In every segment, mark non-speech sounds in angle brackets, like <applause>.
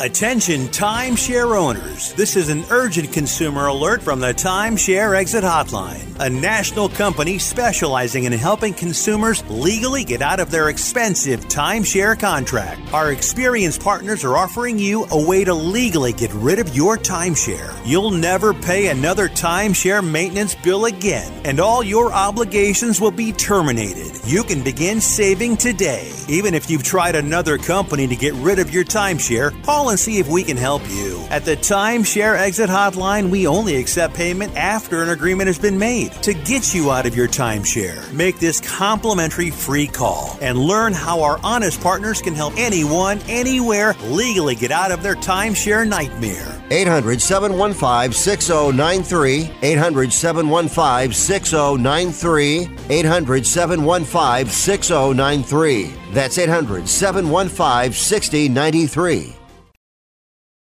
Attention timeshare owners. This is an urgent consumer alert from the Timeshare Exit Hotline, a national company specializing in helping consumers legally get out of their expensive timeshare contract. Our experienced partners are offering you a way to legally get rid of your timeshare. You'll never pay another timeshare maintenance bill again, and all your obligations will be terminated. You can begin saving today. Even if you've tried another company to get rid of your timeshare, call and see if we can help you. At the Timeshare Exit Hotline, we only accept payment after an agreement has been made to get you out of your timeshare. Make this complimentary free call and learn how our honest partners can help anyone, anywhere legally get out of their timeshare nightmare. 800 715 6093. 800 715 6093. 800 715 6093. That's 800 715 6093.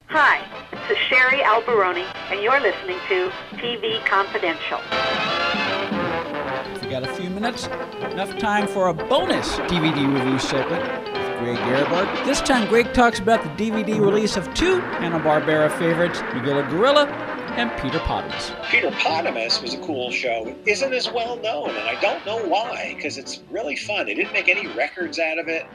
Hi, this is Sherry Alberoni, and you're listening to TV Confidential. We got a few minutes, enough time for a bonus DVD review segment with Greg Ehrbar. This time, Greg talks about the DVD release of two Hanna-Barbera favorites, Magilla Gorilla and Peter Potamus. Peter Potamus was a cool show. It isn't as well known, and I don't know why, because it's really fun. They didn't make any records out of it,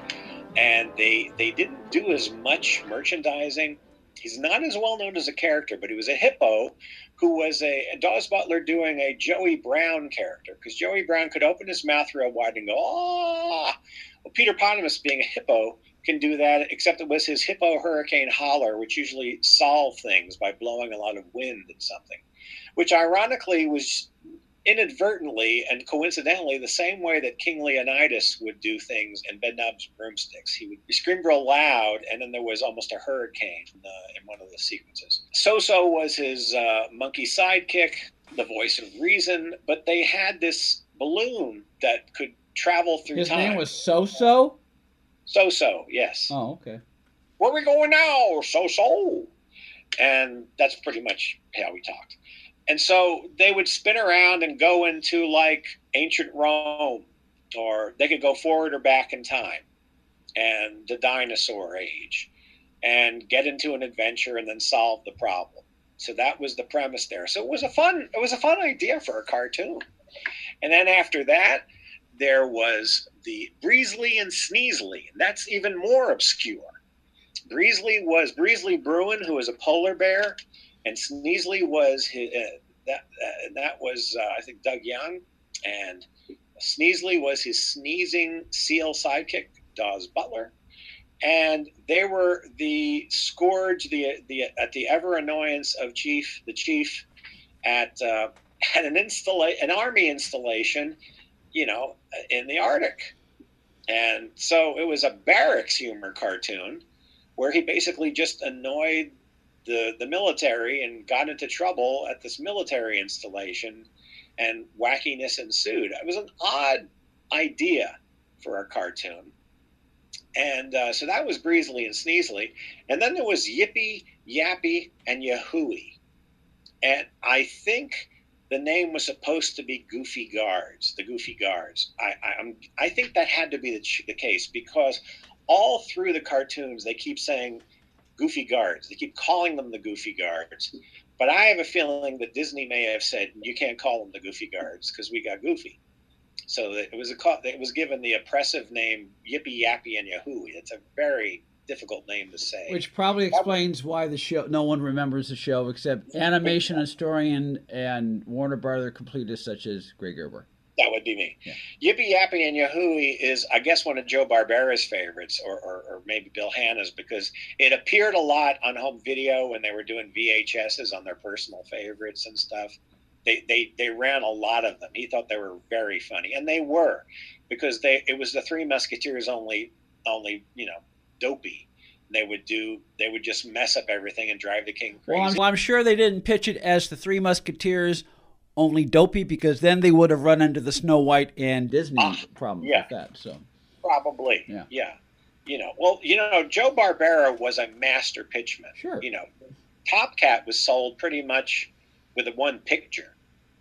and they they didn't do as much merchandising. He's not as well known as a character, but he was a hippo who was a, a Daws Butler doing a Joey Brown character because Joey Brown could open his mouth real wide and go, ah. Well, Peter Potamus, being a hippo, can do that, except it was his hippo hurricane holler, which usually solved things by blowing a lot of wind at something, which ironically was inadvertently and coincidentally the same way that King Leonidas would do things in Bedknobs and Broomsticks. He would scream real loud, and then there was almost a hurricane in, uh, in one of the sequences. So-So was his uh, monkey sidekick, the voice of reason, but they had this balloon that could travel through His time. name was So-So? So-So, yes. Oh, okay. Where we going now? So-So. And that's pretty much how we talked. And so they would spin around and go into like ancient Rome, or they could go forward or back in time, and the dinosaur age, and get into an adventure and then solve the problem. So that was the premise there. So it was a fun, it was a fun idea for a cartoon. And then after that, there was the Breezly and Sneezly. And that's even more obscure. Breezly was Breezly Bruin, who was a polar bear, and Sneezly was his, uh, that uh, that was uh, I think Doug Young, and Sneezly was his sneezing seal sidekick, Daws Butler, and they were the scourge, the the at the ever annoyance of Chief the Chief at uh, <laughs> at an installa- an army installation, you know, in the Arctic, and so it was a barracks humor cartoon where he basically just annoyed the the military and got into trouble at this military installation, and wackiness ensued. It was an odd idea for a cartoon, and uh, so that was Breezly and Sneezly. and then there was Yippee, Yappee, and Yahooey, and I think the name was supposed to be Goofy Guards, the Goofy Guards. I I'm, I think that had to be the, the case because all through the cartoons they keep saying goofy guards. They keep calling them the goofy guards. But i have a feeling that disney may have said you can't call them the goofy guards because we got goofy. So it was a it was given the oppressive name yippee yappy and yahoo. It's a very difficult name to say. Which probably explains why the show no one remembers the show except animation <laughs> historian and Warner Brother completists such as Greg Ehrbar. That would be me. Yippee yappy and yahooey is i guess one of joe barbera's favorites or, or, or maybe bill hanna's because it appeared a lot on home video when they were doing vhs's on their personal favorites and stuff. They, they, they ran a lot of them. He thought they were very funny and they were because they it was the three musketeers only only you know dopey. They would do they would just mess up everything and drive the king crazy Well I'm, well, I'm sure they didn't pitch it as the Three Musketeers, only dopey, because then they would have run into the Snow White and Disney problem Ah, yeah. with that. So Probably. Yeah. Yeah. You know, well, you know, Joe Barbera was a master pitchman. Sure. You know, Top Cat was sold pretty much with a one picture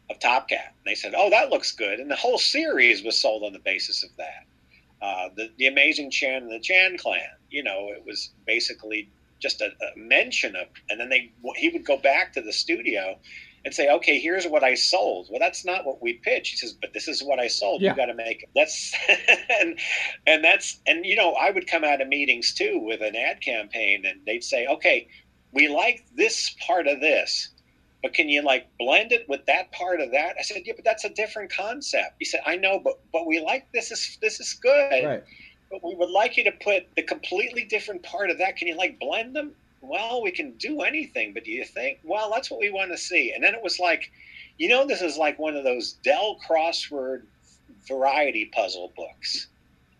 of Top Cat. And they said, oh, that looks good. And the whole series was sold on the basis of that. Uh, the, the Amazing Chan and the Chan Clan, you know, it was basically just a, a mention of, and then they he would go back to the studio and say, okay, here's what I sold. Well, that's not what we pitch. He says, but this is what I sold. Yeah. You got to make it. That's <laughs> and and that's and you know I would come out of meetings too with an ad campaign, and they'd say, okay, we like this part of this, but can you like blend it with that part of that? I said, yeah, but that's a different concept. He said, I know, but but we like this is this is good. Right. But we would like you to put the completely different part of that. Can you like blend them? Well, we can do anything, but do you think, well, that's what we want to see? And then it was like, you know, this is like one of those Dell crossword variety puzzle books.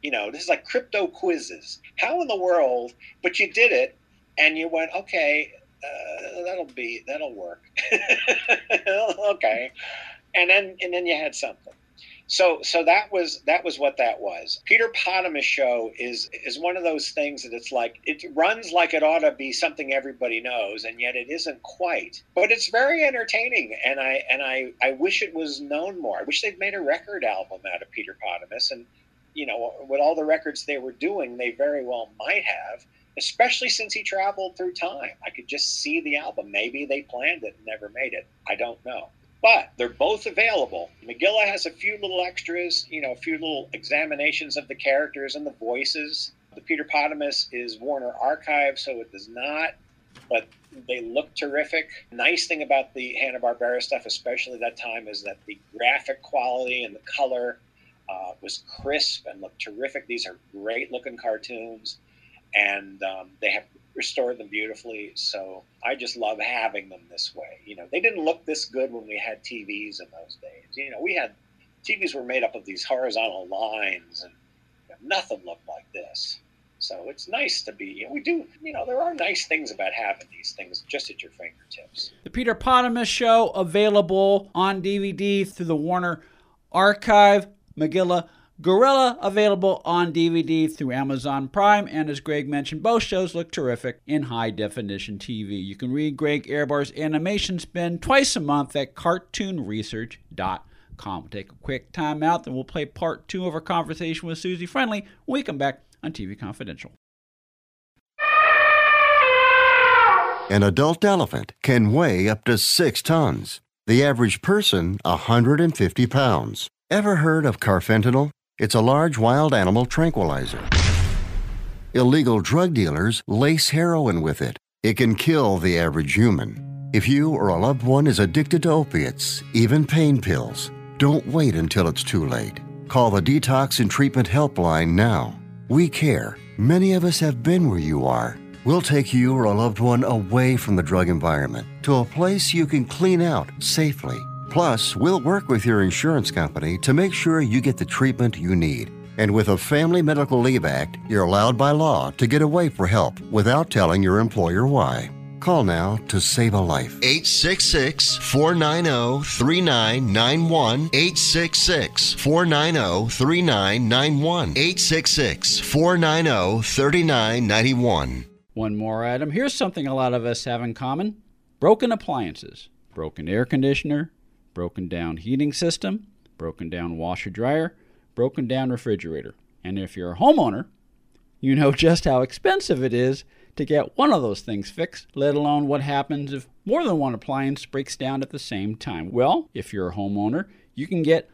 You know, this is like crypto quizzes. How in the world? But you did it, and you went, okay, uh, that'll be that'll work. <laughs> okay, and then and then you had something so so that was that was what that was. Peter potamus show is is one of those things that it's like it runs like it ought to be something everybody knows and yet it isn't quite. But it's very entertaining and i and i i wish it was known more. I wish they'd made a record album out of peter potamus and you know with all the records they were doing they very well might have especially since he traveled through time. I could just see the album. Maybe they planned it and never made it. I don't know but they're both available. Magilla has a few little extras, you know, a few little examinations of the characters and the voices. The Peter Potamus is Warner Archive, so it does not, but they look terrific. Nice thing about the Hanna Barbera stuff, especially that time, is that the graphic quality and the color uh, was crisp and looked terrific. These are great looking cartoons, and um, they have restored them beautifully. So I just love having them this way. You know, they didn't look this good when we had TVs in those days. You know, we had TVs were made up of these horizontal lines, and you know, nothing looked like this. So it's nice to be. You know, we do. You know, there are nice things about having these things just at your fingertips. The Peter Potamus Show available on DVD through the Warner Archive. Magilla Gorilla available on DVD through Amazon Prime, and as Greg mentioned, both shows look terrific in high definition TV. You can read Greg Ehrbar's animation spin twice a month at cartoonresearch.com. We'll take a quick time out, then we'll play part two of our conversation with Susie Friendly when we come back on TV Confidential. An adult elephant can weigh up to six tons. The average person, 150 pounds. Ever heard of carfentanil? It's a large wild animal tranquilizer. Illegal drug dealers lace heroin with it. It can kill the average human. If you or a loved one is addicted to opiates, even pain pills, don't wait until it's too late. Call the Detox and Treatment Helpline now. We care. Many of us have been where you are. We'll take you or a loved one away from the drug environment to a place you can clean out safely. Plus, we'll work with your insurance company to make sure you get the treatment you need. And with a Family Medical Leave Act, you're allowed by law to get away for help without telling your employer why. Call now to save a life. 866 490 3991. 866 490 3991. 866 490 3991. One more item. Here's something a lot of us have in common broken appliances, broken air conditioner broken down heating system, broken down washer dryer, broken down refrigerator. And if you're a homeowner, you know <laughs> just how expensive it is to get one of those things fixed, let alone what happens if more than one appliance breaks down at the same time. Well, if you're a homeowner, you can get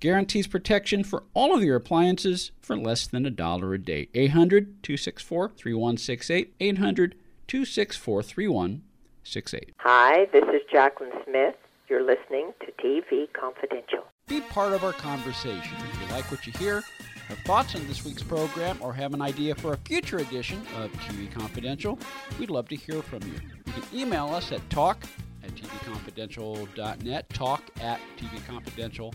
guarantees protection for all of your appliances for less than a dollar a day. 800 264 3168. 800 264 3168. Hi, this is Jaclyn Smith. You're listening to TV Confidential. Be part of our conversation. If you like what you hear, have thoughts on this week's program, or have an idea for a future edition of TV Confidential, we'd love to hear from you. You can email us at talk at tvconfidential.net, talk at tvconfidential.net.